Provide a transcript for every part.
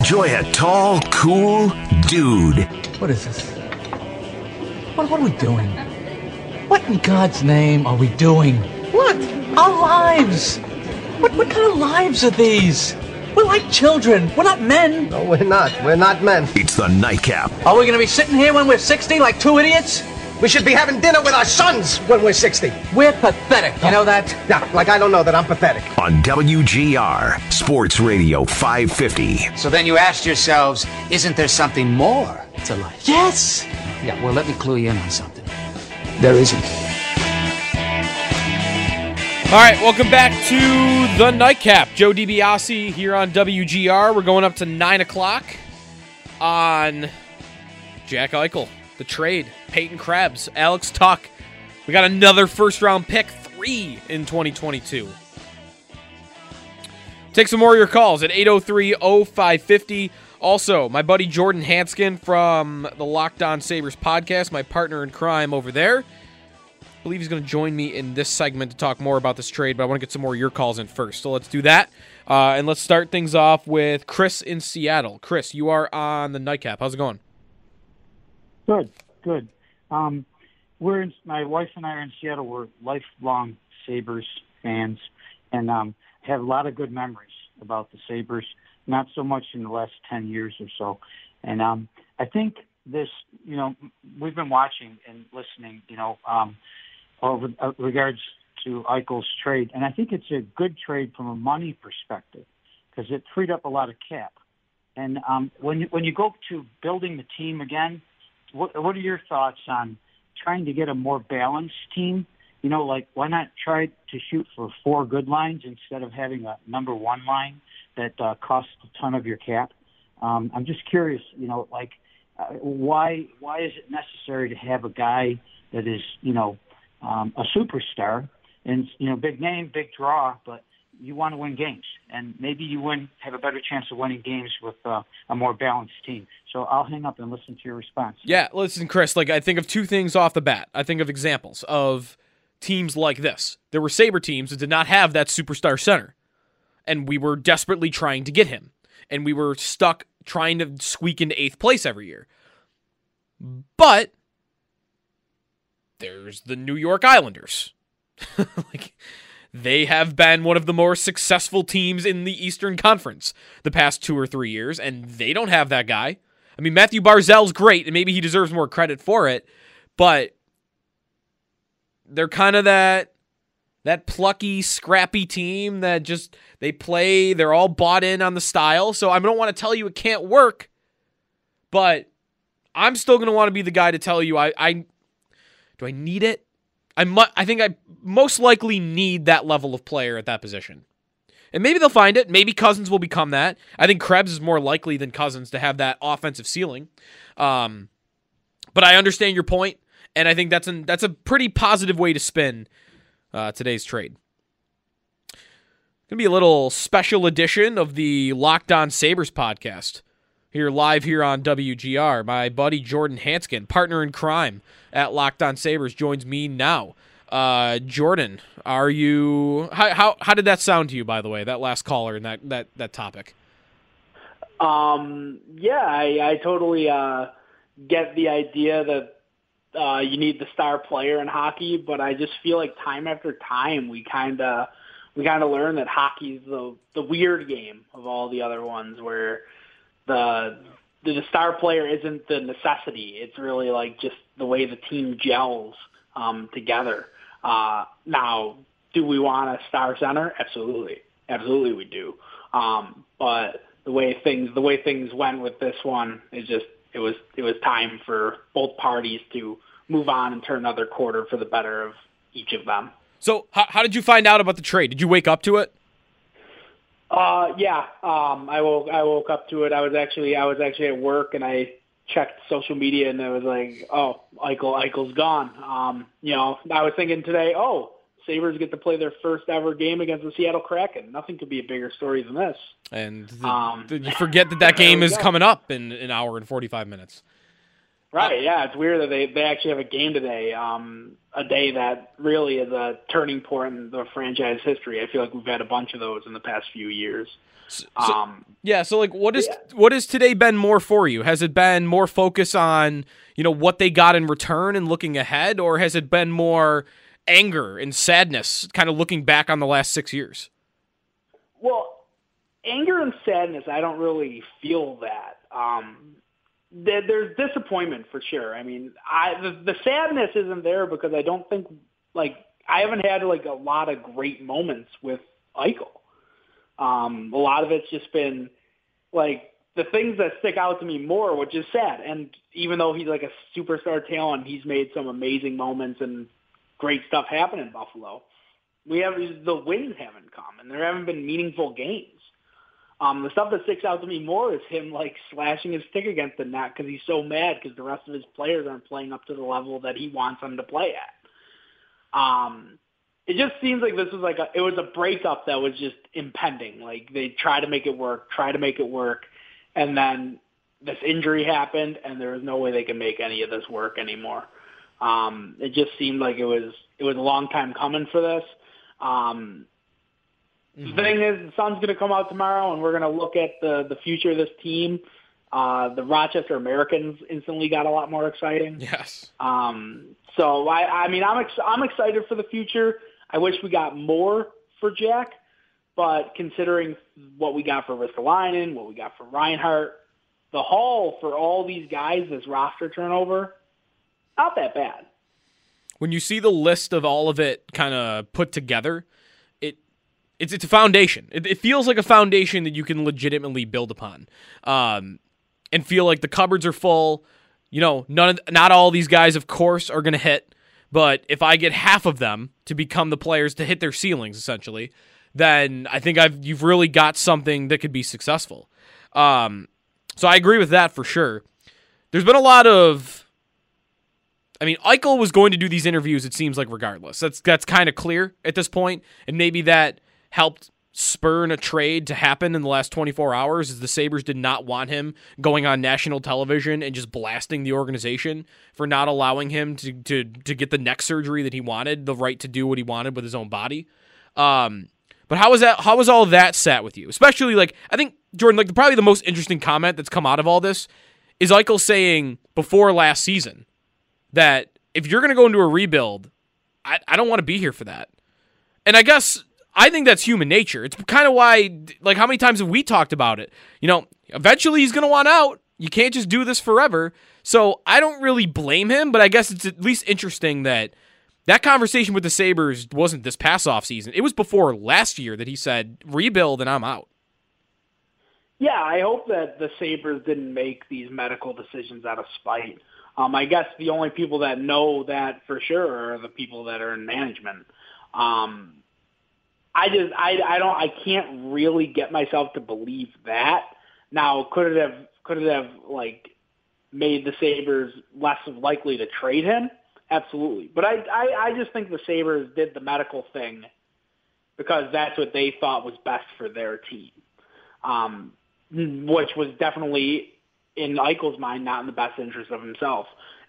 Enjoy a tall, cool dude. What is this? What, what are we doing? What in God's name are we doing? What? Our lives! What, what kind of lives are these? We're like children. We're not men. No, we're not. We're not men. It's the nightcap. Are we going to be sitting here when we're 60 like two idiots? We should be having dinner with our sons when we're 60. We're pathetic. You know that? Yeah, like I don't know that I'm pathetic. On WGR, Sports Radio 550. So then you asked yourselves, isn't there something more to life? Yes. Yeah, well, let me clue you in on something. There isn't. All right, welcome back to the Nightcap. Joe DiBiase here on WGR. We're going up to 9 o'clock on Jack Eichel, the trade, Peyton Krebs, Alex Tuch. We got another first round pick, three in 2022. Take some more of your calls at 803 0550. Also, my buddy Jordan Hanskin from the Locked On Sabres podcast, my partner in crime over there. I believe he's going to join me in this segment to talk more about this trade, but I want to get some more of your calls in first. So let's do that. Uh, and let's start things off with Chris in Seattle. Chris, you are on the nightcap. How's it going? Good, good. Um, we're in, my wife and I are in Seattle. We're lifelong Sabres fans, and um, have a lot of good memories about the Sabres. Not so much in the last ten years or so, and um, I think this. You know, we've been watching and listening. You know, um, over uh, regards to Eichel's trade, and I think it's a good trade from a money perspective because it freed up a lot of cap. And um, when when you go to building the team again, what what are your thoughts on trying to get a more balanced team? You know, like why not try to shoot for four good lines instead of having a number one line that uh, costs a ton of your cap? Um, I'm just curious. You know, like uh, why why is it necessary to have a guy that is you know um, a superstar and you know big name, big draw, but you want to win games, and maybe you win have a better chance of winning games with uh, a more balanced team. So I'll hang up and listen to your response. Yeah, listen, Chris. Like I think of two things off the bat. I think of examples of teams like this. There were Sabre teams that did not have that superstar center, and we were desperately trying to get him, and we were stuck trying to squeak into eighth place every year. But there's the New York Islanders. like they have been one of the more successful teams in the Eastern Conference the past 2 or 3 years and they don't have that guy. I mean Mathew Barzal's great and maybe he deserves more credit for it, but they're kind of that that plucky, scrappy team that just they play, they're all bought in on the style. So I don't want to tell you it can't work, but I'm still going to want to be the guy to tell you I, I do I need it? I mu- I think I most likely need that level of player at that position. And maybe they'll find it. Maybe Cozens will become that. I think Krebs is more likely than Cozens to have that offensive ceiling. Um, but I understand your point, and I think that's an, that's a pretty positive way to spin uh, today's trade. Gonna be a little special edition of the Locked On Sabres podcast here live here on WGR. My buddy Jordan Hanskin, partner in crime at Locked On Sabres, joins me now. Uh, Jordan, are you how, how how did that sound to you by the way, that last caller and that that that topic? Um yeah, I, I totally uh get the idea that uh you need the star player in hockey, but I just feel like time after time we kinda we kinda learn that hockey's the the weird game of all the other ones where the the star player isn't the necessity. It's really like just the way the team gels um, together. Uh, now, do we want a star center? Absolutely, absolutely, we do. Um, but the way things the way things went with this one is just it was it was time for both parties to move on and turn another quarter for the better of each of them. So, how, how did you find out about the trade? Did you wake up to it? Uh, yeah. Um, I woke I woke up to it. I was actually I was actually at work and I checked social media and I was like, oh, Eichel Eichel's gone. Um, you know, I was thinking today, oh, Sabres get to play their first ever game against the Seattle Kraken. Nothing could be a bigger story than this. And the, um, the, you forget that that game is go. coming up in an hour and 45 minutes. Right. Yeah, it's weird that they they actually have a game today. Um, a day that really is a turning point in the franchise history. I feel like we've had a bunch of those in the past few years. So, um, yeah. So like, what is yeah. what has today been more for you? Has it been more focus on you know what they got in return and looking ahead, or has it been more anger and sadness, kind of looking back on the last six years? Well, anger and sadness, I don't really feel that. Um, there's disappointment for sure. I mean, I the, the sadness isn't there because I don't think like I haven't had like a lot of great moments with Eichel. Um, a lot of it's just been like the things that stick out to me more, which is sad. And even though he's like a superstar talent, he's made some amazing moments and great stuff happen in Buffalo. We have the wins haven't come, and there haven't been meaningful games. Um, the stuff that sticks out to me more is him like slashing his stick against the net because he's so mad because the rest of his players aren't playing up to the level that he wants them to play at. Um, it just seems like this was like a, it was a breakup that was just impending. Like they try to make it work, try to make it work, and then this injury happened, and there was no way they could make any of this work anymore. Um, it just seemed like it was it was a long time coming for this. Um, Mm-hmm. The thing is, the sun's going to come out tomorrow, and we're going to look at the the future of this team. Uh, the Rochester Americans instantly got a lot more exciting. Yes. Um, so I, I mean, I'm ex- I'm excited for the future. I wish we got more for Jack, but considering what we got for Ristolainen, what we got for Reinhart, the haul for all these guys, this roster turnover, not that bad. When you see the list of all of it kind of put together, it's it's a foundation. It, it, feels like a foundation that you can legitimately build upon, um, and feel like the cupboards are full. You know, none of, not all these guys, of course, are going to hit. But if I get half of them to become the players to hit their ceilings, essentially, then I think I've you've really got something that could be successful. Um, so I agree with that for sure. There's been a lot of I mean, Eichel was going to do these interviews. It seems like regardless, that's that's kind of clear at this point, and maybe that helped spurn a trade to happen in the last 24 hours is the Sabres did not want him going on national television and just blasting the organization for not allowing him to to to get the neck surgery that he wanted, the right to do what he wanted with his own body. Um, but how was that how was all that sat with you? Especially like I think Jordan like probably the most interesting comment that's come out of all this is Eichel saying before last season that if you're going to go into a rebuild, I, I don't want to be here for that. And I guess I think that's human nature. It's kind of why, like, how many times have we talked about it? You know, eventually he's going to want out. You can't just do this forever. So I don't really blame him, but I guess it's at least interesting that that conversation with the Sabres wasn't this past off season. It was before last year that he said, rebuild and I'm out. Yeah, I hope that the Sabres didn't make these medical decisions out of spite. Um, I guess the only people that know that for sure are the people that are in management. Um, I just I I don't I can't really get myself to believe that. Now, could it have could it have like made the Sabres less likely to trade him? Absolutely. But I, I I just think the Sabres did the medical thing because that's what they thought was best for their team. Um, which was definitely in Eichel's mind not in the best interest of himself.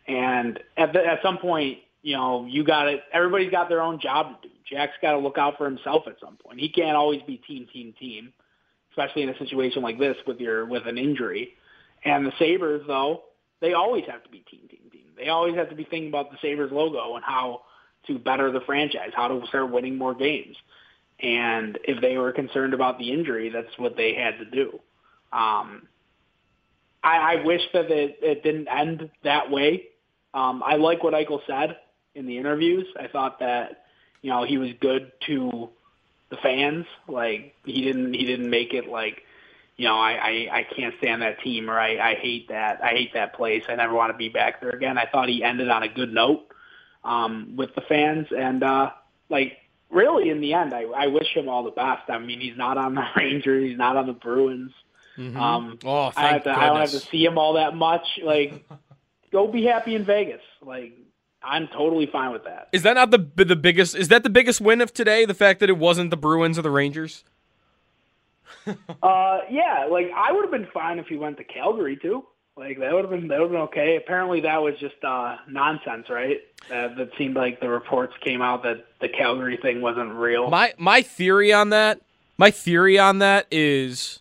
And at the, at some point, you know, you got it. Everybody's got their own job to do. Jack's got to look out for himself at some point. He can't always be team, team, team, especially in a situation like this with your with an injury. And the Sabres, though, they always have to be team, team, team. They always have to be thinking about the Sabres logo and how to better the franchise, how to start winning more games. And if they were concerned about the injury, that's what they had to do. Um, I, I wish that it, it didn't end that way. Um, I like what Eichel said in the interviews. I thought that you know he was good to the fans. Like he didn't he didn't make it like you know I I, I can't stand that team or I, I hate that I hate that place. I never want to be back there again. I thought he ended on a good note um, with the fans and uh, like really in the end I, I wish him all the best. I mean he's not on the Rangers, he's not on the Bruins. Mhm. Um, oh, I, have to, I don't have to see him all that much. Like, go be happy in Vegas. Like, I'm totally fine with that. Is that not the the biggest? Is that the biggest win of today? The fact that it wasn't the Bruins or the Rangers. Uh, yeah, like I would have been fine if he went to Calgary too. Like that would have been that would have been okay. Apparently that was just uh nonsense, right? Uh, that seemed like the reports came out that the Calgary thing wasn't real. My my theory on that, my theory on that is,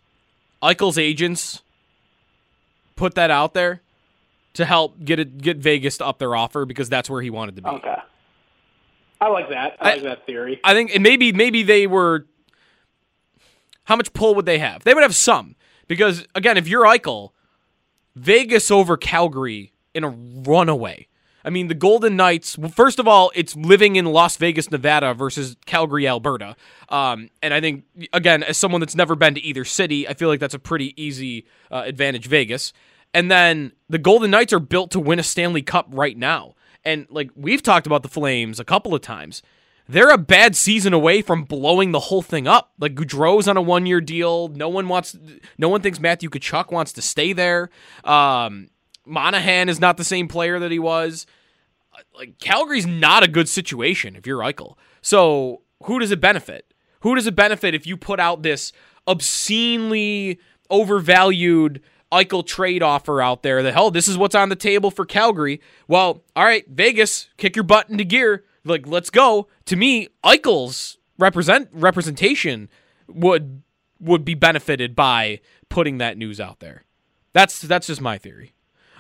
Eichel's agents put that out there to help get it get Vegas to up their offer because that's where he wanted to be. okay. I like that. I, like that theory. I think and maybe maybe they were. How much pull would they have? They would have some because again, if you're Eichel, Vegas over Calgary in a runaway. I mean, the Golden Knights. Well, first of all, it's living in Las Vegas, Nevada versus Calgary, Alberta. Um, and I think again, as someone that's never been to either city, I feel like that's a pretty easy uh, advantage Vegas. And then the Golden Knights are built to win a Stanley Cup right now. And like we've talked about the Flames a couple of times, they're a bad season away from blowing the whole thing up. Like Gaudreau's on a one-year deal. No one wants. No one thinks Matthew Tkachuk wants to stay there. Um, Monahan is not the same player that he was. Like Calgary's not a good situation if you're Eichel. So who does it benefit? Who does it benefit if you put out this obscenely overvalued Eichel trade offer out there that hell, this is what's on the table for Calgary. Well, all right, Vegas, kick your butt into gear. Like, let's go. To me, Eichel's represent representation would would be benefited by putting that news out there. That's that's just my theory.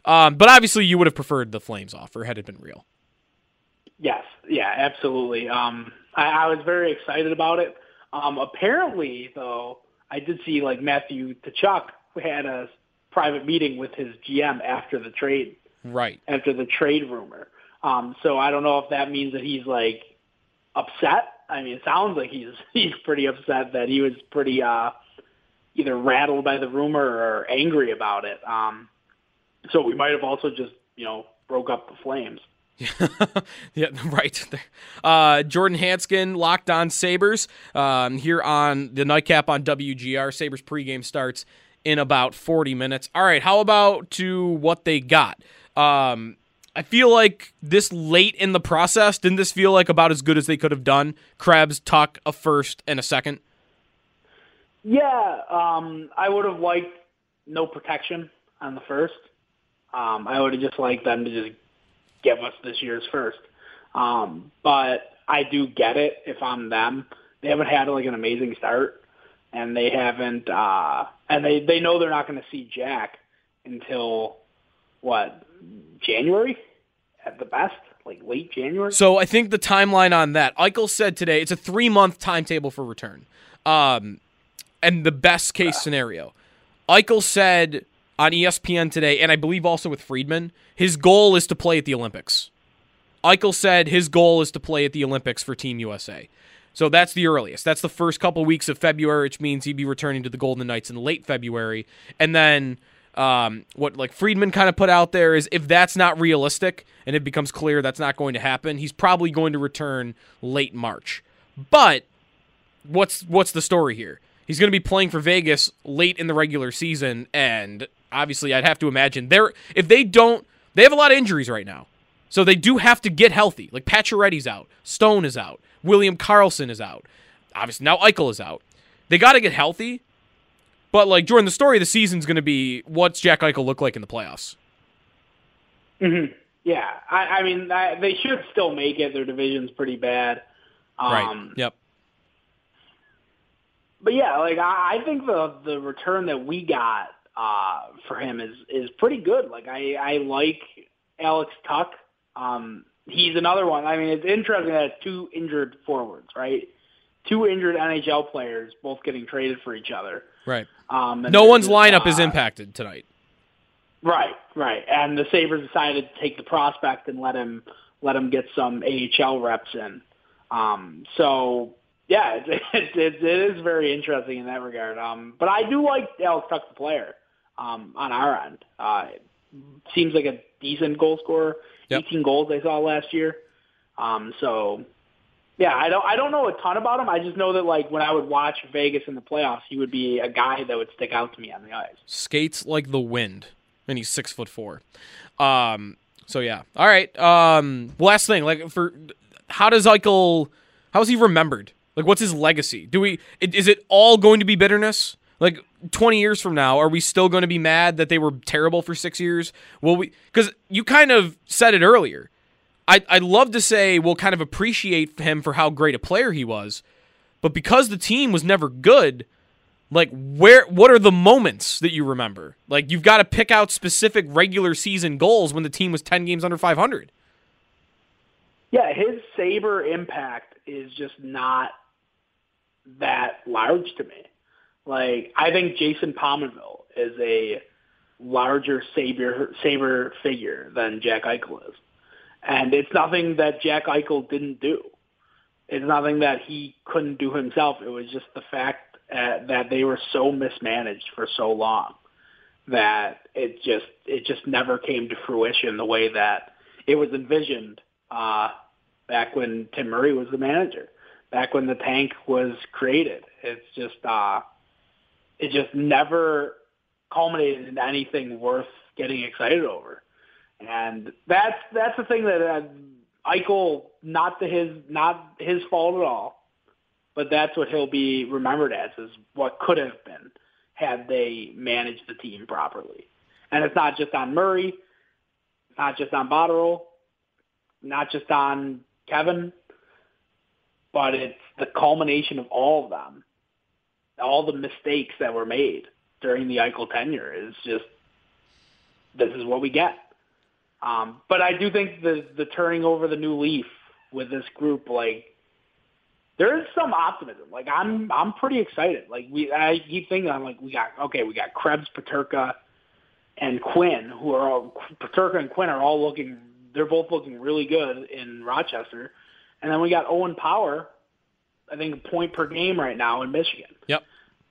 Um, but obviously, you would have preferred the Flames offer had it been real. Yes, yeah, absolutely. Um, I, I was very excited about it. Um, apparently, though, I did see like Matthew Tkachuk had a private meeting with his GM after the trade, Right. after the trade rumor. Um, so I don't know if that means that he's like upset. I mean, it sounds like he's he's pretty upset that he was pretty uh, either rattled by the rumor or angry about it. Um, so we might have also just you know broke up the Flames. yeah, right. Uh, Jordan Hanskin, Locked On Sabres, um, here on the nightcap on WGR. Sabres pregame starts in about 40 minutes. All right, how about to what they got? Um, I feel like this late in the process, didn't this feel like about as good as they could have done? Krebs, Tuch, a first, and a second. Yeah, um, I would have liked no protection on the first. Um, I would have just liked them to just give us this year's first. Um, but I do get it if I'm them. They haven't had like an amazing start, and they haven't, uh, and they they know they're not going to see Jack until what January at the best, like late January. So I think the timeline on that, Eichel said today, it's a three month timetable for return. Um, and the best case scenario, Eichel said on ESPN today, and I believe also with Friedman, his goal is to play at the Olympics. Eichel said his goal is to play at the Olympics for Team USA. So that's the earliest. That's the first couple weeks of February, which means he'd be returning to the Golden Knights in late February. And then um, what like Friedman kind of put out there is if that's not realistic and it becomes clear that's not going to happen, he's probably going to return late March. But what's what's the story here? He's going to be playing for Vegas late in the regular season, and obviously, I'd have to imagine they're if they don't, they have a lot of injuries right now, so they do have to get healthy. Like Pacioretty's out, Stone is out, William Karlsson is out, obviously now Eichel is out. They got to get healthy, but like Jordan, the story of the season's going to be what's Jack Eichel look like in the playoffs. hmm Yeah, I, I mean I, they should still make it. Their division's pretty bad. Um, right. Yep. But yeah, like I, I think the the return that we got uh, for him is is pretty good. Like I I like Alex Tuch. Um, he's another one. I mean, it's interesting that it's two injured forwards, right? Two injured NHL players both getting traded for each other. Right. Um, No one's lineup is uh, impacted tonight. Right, right. And the Sabres decided to take the prospect and let him let him get some AHL reps in. Um, so yeah, it, it, it, it is very interesting in that regard. Um, but I do like Alex Tuch, the player, um, on our end. Uh, seems like a decent goal scorer. Yep. 18 goals I saw last year. Um, so yeah, I don't I don't know a ton about him. I just know that like when I would watch Vegas in the playoffs, he would be a guy that would stick out to me on the ice. Skates like the wind, and he's six foot four. Um, so yeah. All right. Um, last thing, like for how does Eichel? How is he remembered? Like, what's his legacy? Do we? Is it all going to be bitterness? Like twenty years from now, are we still going to be mad that they were terrible for six years? Will we? Because you kind of said it earlier. I I'd love to say we'll kind of appreciate him for how great a player he was, but because the team was never good, like where what are the moments that you remember? Like you've got to pick out specific regular season goals when the team was 10 games under 500. Yeah, his Sabre impact is just not that large to me. Like I think Jason Pominville is a larger Sabre Sabre figure than Jack Eichel is, and it's nothing that Jack Eichel didn't do. It's nothing that he couldn't do himself. It was just the fact uh, that they were so mismanaged for so long that it just it just never came to fruition the way that it was envisioned uh, back when Tim Murray was the manager, back when the tank was created. It's just uh, it just never culminated in anything worth getting excited over, and that's that's the thing that uh, Eichel not to his not his fault at all, but that's what he'll be remembered as is what could have been had they managed the team properly. And it's not just on Murray, it's not just on Botterill, not just on Kevyn, but it's the culmination of all of them. All the mistakes that were made during the Eichel tenure is just this is what we get. Um, but I do think the the turning over the new leaf with this group, like there is some optimism. Like I'm I'm pretty excited. Like we I keep thinking I'm like we got okay, we got Krebs, Peterka, and Quinn, who are all Peterka and Quinn are all looking they're both looking really good in Rochester. And then we got Owen Power, I think a point per game right now in Michigan. Yep.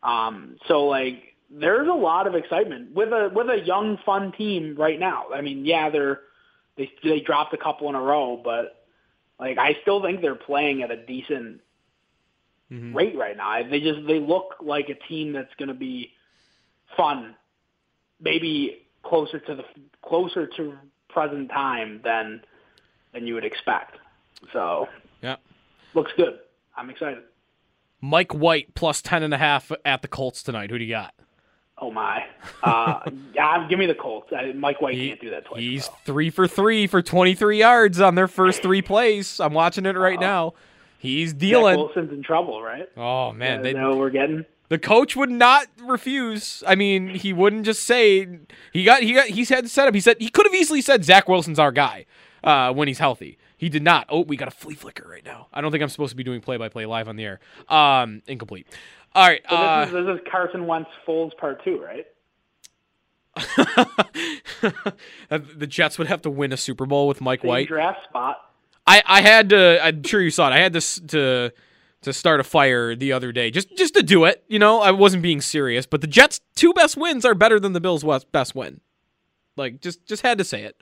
Um, so like there's a lot of excitement with a with a young fun team right now. I mean, yeah, they're they they dropped a couple in a row, but like I still think they're playing at a decent rate right now. They just they look like a team that's going to be fun, maybe closer to the closer to present time than than you would expect. So Yeah. looks good. I'm excited. Mike White plus 10 and a half at the Colts tonight. Who do you got? Oh my! Uh, yeah, give me the Colts. I, Mike White can't do that twice. He's three for three for 23 yards on their first three plays. I'm watching it right now. He's Zach dealing. Wilson's in trouble, right? Oh man, they, what we're getting. the coach would not refuse. I mean, he wouldn't just say he got he got he's had the setup. He said he could have easily said Zach Wilson's our guy uh, when he's healthy. He did not. Oh, we got a flea flicker right now. I don't think I'm supposed to be doing play by play live on the air. Um, incomplete. All right. So uh, this, is, this is Carson Wentz Foles part two, right? the Jets would have to win a Super Bowl with Mike Same White. draft spot. I, I had to. I'm sure you saw it. I had to s- to to start a fire the other day, just just to do it. You know, I wasn't being serious, but the Jets' two best wins are better than the Bills' best win. Like, just just had to say it.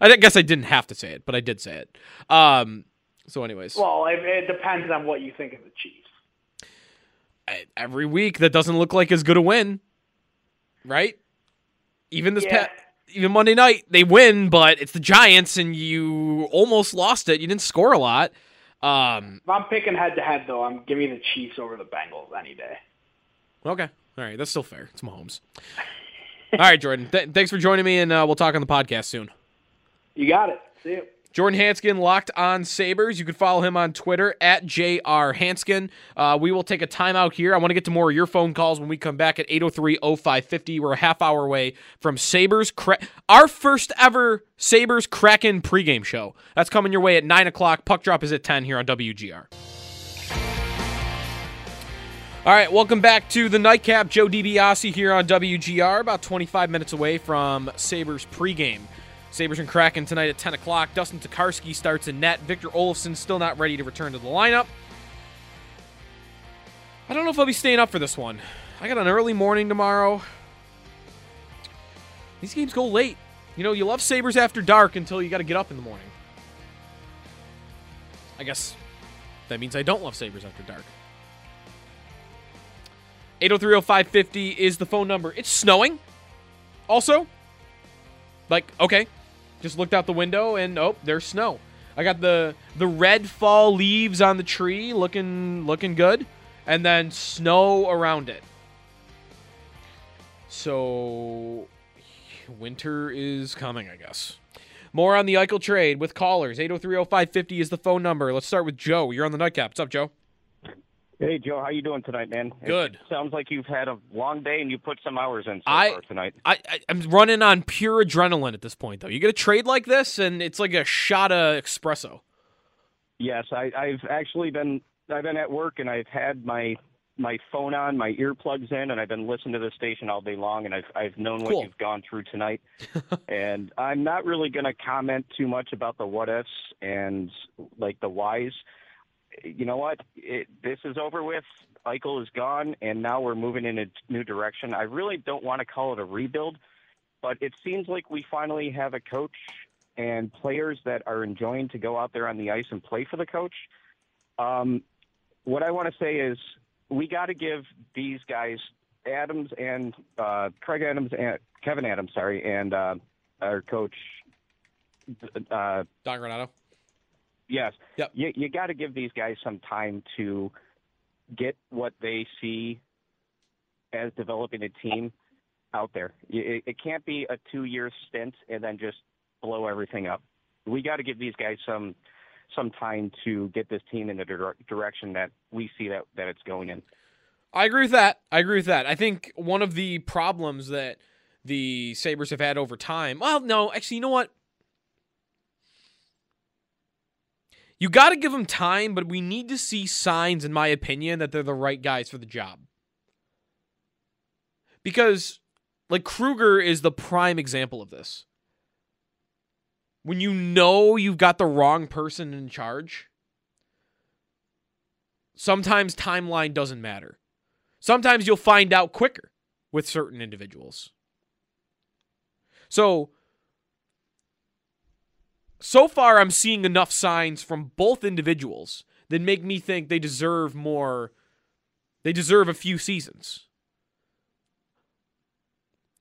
I guess I didn't have to say it, but I did say it. Um. So, anyways, Well, it, it depends on what you think of the Chiefs. I- every week that doesn't look like as good a win, right? Even this Yeah. past, even Monday night they win, but it's the Giants, and you almost lost it. You didn't score a lot. Um. If I'm picking head to head, though, I'm giving the Chiefs over the Bengals any day. Okay. All right. That's still fair. It's Mahomes. All right, Jordan. Th- thanks for joining me, and uh, we'll talk on the podcast soon. You got it. See you. Jordan Hanskin, locked on Sabres. You can follow him on Twitter at JR Hanskin. Uh, we will take a timeout here. I want to get to more of your phone calls when we come back at 803 0550. We're a half hour away from Sabres. Cra- our first ever Sabres Kraken pregame show. That's coming your way at 9 o'clock. Puck drop is at 10 here on WGR. All right, welcome back to the Nightcap. Joe DiBiase here on WGR, about 25 minutes away from Sabres pregame. Sabres and Kraken tonight at 10 o'clock. Dustin Tokarski starts in net. Victor Olofsson still not ready to return to the lineup. I don't know if I'll be staying up for this one. I got an early morning tomorrow. These games go late. You know, you love Sabres after dark until you got to get up in the morning. I guess that means I don't love Sabres after dark. 8030550 is the phone number. It's snowing. Also, like, okay, just looked out the window and oh, there's snow. I got the the red fall leaves on the tree looking looking good and then snow around it. So winter is coming, I guess. More on the Eichel trade with callers. 8030550 is the phone number. Let's start with Joe. You're on the nightcap. What's up, Joe? Hey Joe, how you doing tonight, man? Good. It sounds like you've had a long day and you put some hours in so I, far tonight. I, I I'm running on pure adrenaline at this point, though. You get a trade like this, and it's like a shot of espresso. Yes, I, I've actually been I've been at work and I've had my my phone on, my earplugs in, and I've been listening to the station all day long, and I've I've known Cool. what you've gone through tonight. and I'm not really going to comment too much about the what ifs and like the whys. You know what? It, this is over with. Eichel is gone, and now we're moving in a new direction. I really don't want to call it a rebuild, but it seems like we finally have a coach and players that are enjoying to go out there on the ice and play for the coach. Um, what I want to say is we got to give these guys Adams and uh, Craig Adams and Kevyn Adams, sorry, and uh, our coach. Uh, Don Granato. Yes. Yep. You, you got to give these guys some time to get what they see as developing a team out there. It, it can't be a two-year stint and then just blow everything up. We got to give these guys some some time to get this team in the dir- direction that we see that that it's going in. I agree with that. I agree with that. I think one of the problems that the Sabres have had over time. Well, no, actually, you know what? You got to give them time, but we need to see signs, in my opinion, that they're the right guys for the job. Because, like, Kruger is the prime example of this. When you know you've got the wrong person in charge, sometimes timeline doesn't matter. Sometimes you'll find out quicker with certain individuals. So, so far, I'm seeing enough signs from both individuals that make me think they deserve more. They deserve a few seasons.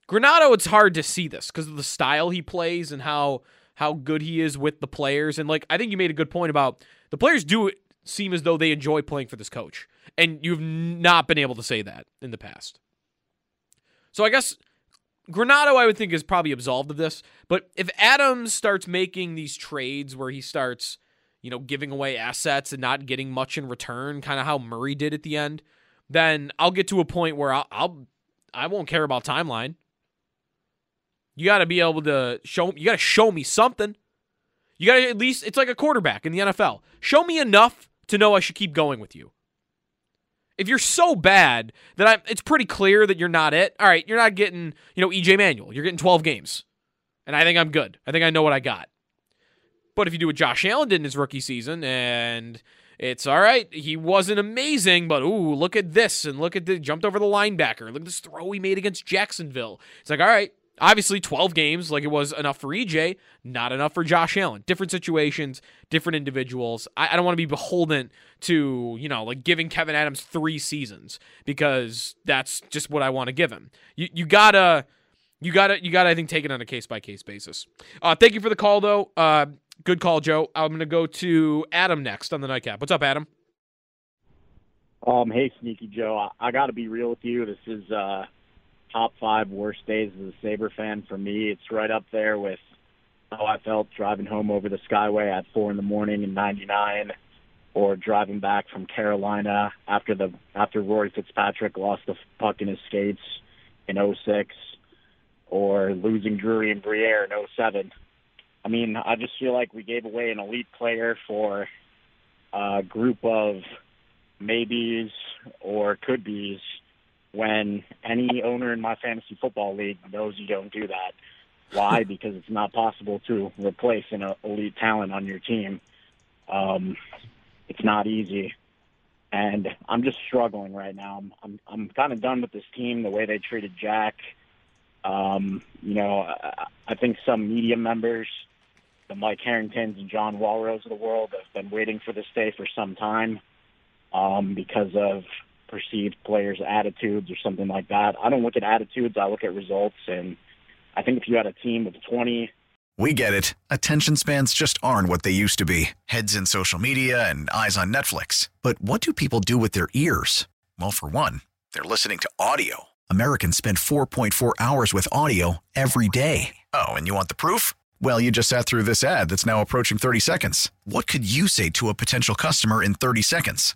Granato, it's hard to see this because of the style he plays and how how good he is with the players. And like, I think you made a good point about the players do seem as though they enjoy playing for this coach, and you've not been able to say that in the past. So I guess Granato, I would think, is probably absolved of this. But if Adams starts making these trades where he starts, you know, giving away assets and not getting much in return, kind of how Murray did at the end, then I'll get to a point where I'll, I'll I won't care about timeline. You got to be able to show. You got to show me something. You got to at least. It's like a quarterback in the NFL. Show me enough to know I should keep going with you. If you're so bad that I, it's pretty clear that you're not it. All right, you're not getting, you know, EJ Manuel. You're getting 12 games, and I think I'm good. I think I know what I got. But if you do what Josh Allen did in his rookie season, and it's all right, he wasn't amazing, but ooh, look at this, and look at the jumped over the linebacker. Look at this throw he made against Jacksonville. It's like, all right, obviously 12 games, like it was enough for EJ, not enough for Josh Allen. Different situations, different individuals. I, I don't want to be beholden to, you know, like giving Kevyn Adams three seasons because that's just what I want to give him. You you gotta you gotta you gotta I think take it on a case by case basis. Uh thank you for the call though. Uh good call, Joe. I'm gonna go to Adam next on the nightcap. What's up, Adam? Um, hey, Sneaky Joe. I, I got to be real with you. This is uh, top five worst days as a Sabre fan for me. It's right up there with how I felt driving home over the Skyway at four in the morning in '99, or driving back from Carolina after the after Rory Fitzpatrick lost the puck in his skates in '06, or losing Drury and Briere in '07. I mean, I just feel like we gave away an elite player for a group of maybes or could be's when any owner in my fantasy football league knows you don't do that. Why? because it's not possible to replace an elite talent on your team. Um, it's not easy, and I'm just struggling right now. I'm I'm, I'm kind of done with this team, the way they treated Jack. Um, you know, I, I think some media members, the Mike Harringtons and John Wawrows of the world, have been waiting for this day for some time um, because of perceived players' attitudes or something like that. I don't look at attitudes; I look at results, and I think if you had a team of 20 We get it. Attention spans just aren't what they used to be heads in social media and eyes on Netflix. But what do people do with their ears? Well, for one, they're listening to audio. Americans spend 4.4 hours with audio every day. Oh, and you want the proof? Well, you just sat through this ad that's now approaching 30 seconds. What could you say to a potential customer in 30 seconds?